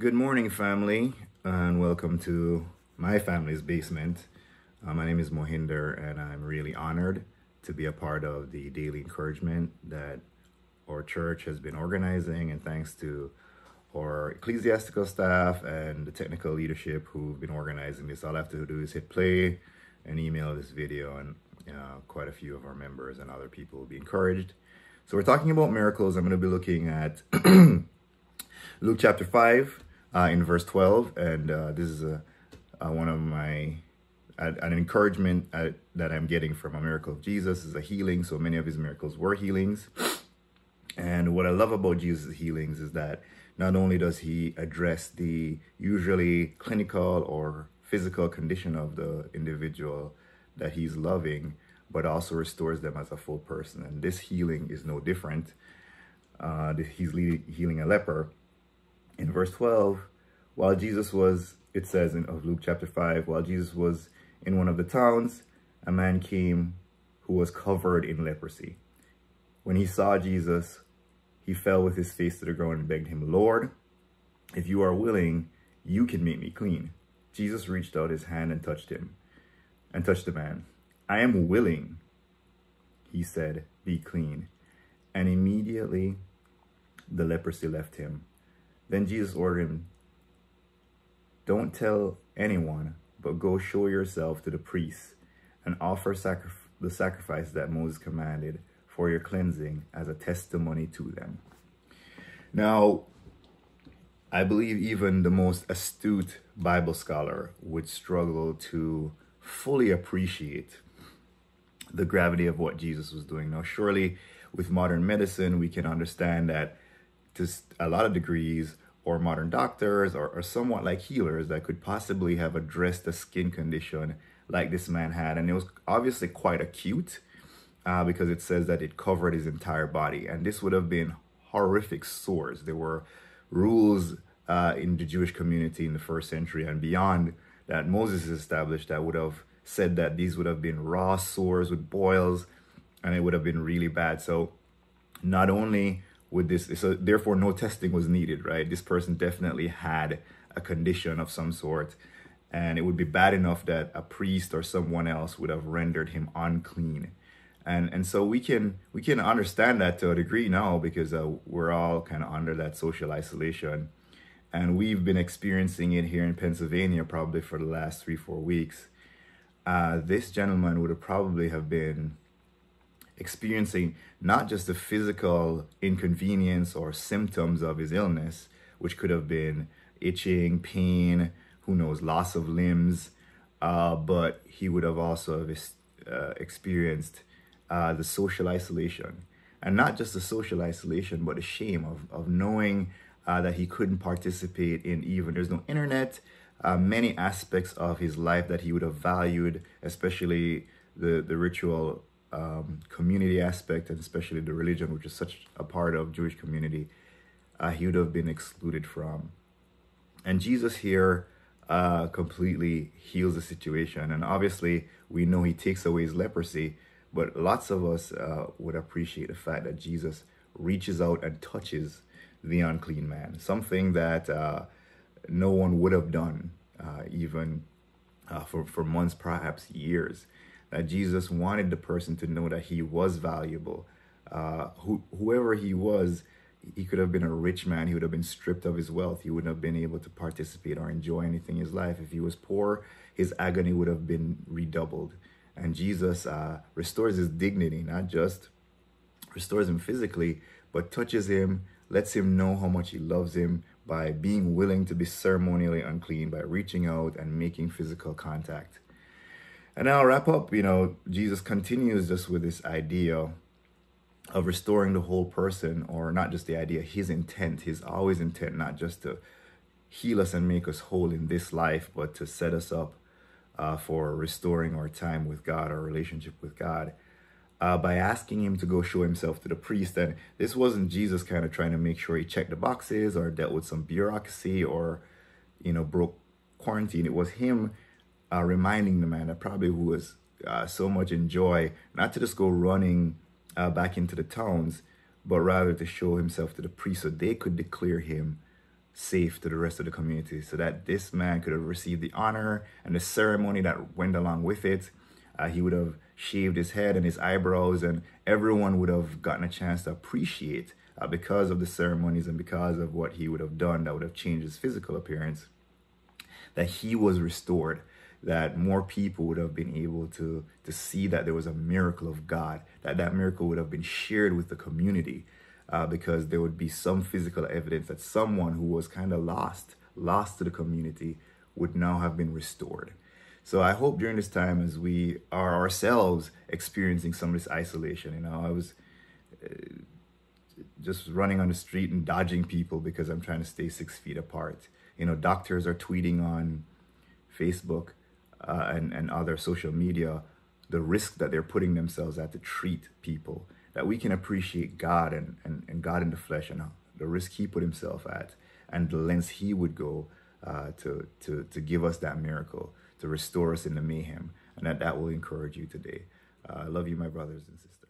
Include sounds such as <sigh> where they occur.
Good morning, family, and welcome to my family's basement. Uh, my name is Mohinder, and I'm really honored to be a part of the daily encouragement that our church has been organizing. And thanks to our ecclesiastical staff and the technical leadership who've been organizing this, all I have to do is hit play and email this video, and uh, quite a few of our members and other people will be encouraged. So, we're talking about miracles. I'm going to be looking at <clears throat> Luke chapter 5 uh, in verse 12. And uh, this is a, uh, one of my, an encouragement uh, that I'm getting from a miracle of Jesus is a healing. So many of his miracles were healings. And what I love about Jesus' healings is that not only does he address the usually clinical or physical condition of the individual that he's loving, but also restores them as a full person. And this healing is no different. Uh, he's healing a leper in verse 12, while Jesus was, it says in of Luke chapter 5, while Jesus was in one of the towns, a man came who was covered in leprosy. When he saw Jesus, he fell with his face to the ground and begged him, Lord, if you are willing, you can make me clean. Jesus reached out his hand and touched him, and touched the man. I am willing, he said, be clean. And immediately the leprosy left him. Then Jesus ordered him, Don't tell anyone, but go show yourself to the priests and offer sacri- the sacrifice that Moses commanded for your cleansing as a testimony to them. Now, I believe even the most astute Bible scholar would struggle to fully appreciate the gravity of what Jesus was doing. Now, surely with modern medicine, we can understand that a lot of degrees or modern doctors or, or somewhat like healers that could possibly have addressed a skin condition like this man had. And it was obviously quite acute uh, because it says that it covered his entire body. And this would have been horrific sores. There were rules uh, in the Jewish community in the first century and beyond that Moses established that would have said that these would have been raw sores with boils and it would have been really bad. So not only with this so therefore no testing was needed right? This person definitely had a condition of some sort and it would be bad enough that a priest or someone else would have rendered him unclean. And and so we can we can understand that to a degree now because uh, we're all kind of under that social isolation. And we've been experiencing it here in pennsylvania probably for the last three four weeks. Uh, this gentleman would have probably have been experiencing not just the physical inconvenience or symptoms of his illness, which could have been itching, pain, who knows, loss of limbs, uh, but he would have also uh, experienced uh, the social isolation. And not just the social isolation, but the shame of, of knowing uh, that he couldn't participate in even, there's no internet, uh, many aspects of his life that he would have valued, especially the, the ritual um, community aspect and especially the religion, which is such a part of Jewish community, uh, he would have been excluded from. And Jesus here uh, completely heals the situation. And obviously, we know he takes away his leprosy, but lots of us uh, would appreciate the fact that Jesus reaches out and touches the unclean man, something that uh, no one would have done uh, even uh, for, for months, perhaps years that Jesus wanted the person to know that he was valuable. Uh, who, whoever he was, he could have been a rich man. He would have been stripped of his wealth. He wouldn't have been able to participate or enjoy anything in his life. If he was poor, his agony would have been redoubled. And Jesus uh, restores his dignity, not just restores him physically, but touches him, lets him know how much he loves him by being willing to be ceremonially unclean, by reaching out and making physical contact. And I'll wrap up. You know, Jesus continues just with this idea of restoring the whole person, or not just the idea, his intent, his always intent, not just to heal us and make us whole in this life, but to set us up uh, for restoring our time with God, our relationship with God, uh, by asking him to go show himself to the priest. And this wasn't Jesus kind of trying to make sure he checked the boxes or dealt with some bureaucracy or, you know, broke quarantine. It was him uh, reminding the man that probably who was uh, so much in joy, not to just go running uh, back into the towns, but rather to show himself to the priest so they could declare him safe to the rest of the community so that this man could have received the honor and the ceremony that went along with it. Uh, he would have shaved his head and his eyebrows, and everyone would have gotten a chance to appreciate uh, because of the ceremonies and because of what he would have done that would have changed his physical appearance, that he was restored, that more people would have been able to, to see that there was a miracle of God, that that miracle would have been shared with the community. Uh, because there would be some physical evidence that someone who was kind of lost, lost to the community, would now have been restored. So I hope during this time, as we are ourselves experiencing some of this isolation, you know, I was uh, just running on the street and dodging people because I'm trying to stay six feet apart. You know, doctors are tweeting on Facebook uh, and, and other social media the risk that they're putting themselves at to treat people, that we can appreciate God and, and, and God in the flesh and the risk he put himself at and the lengths he would go uh, to, to, to give us that miracle, to restore us in the mayhem, and that that will encourage you today. Uh, I love you, my brothers and sisters.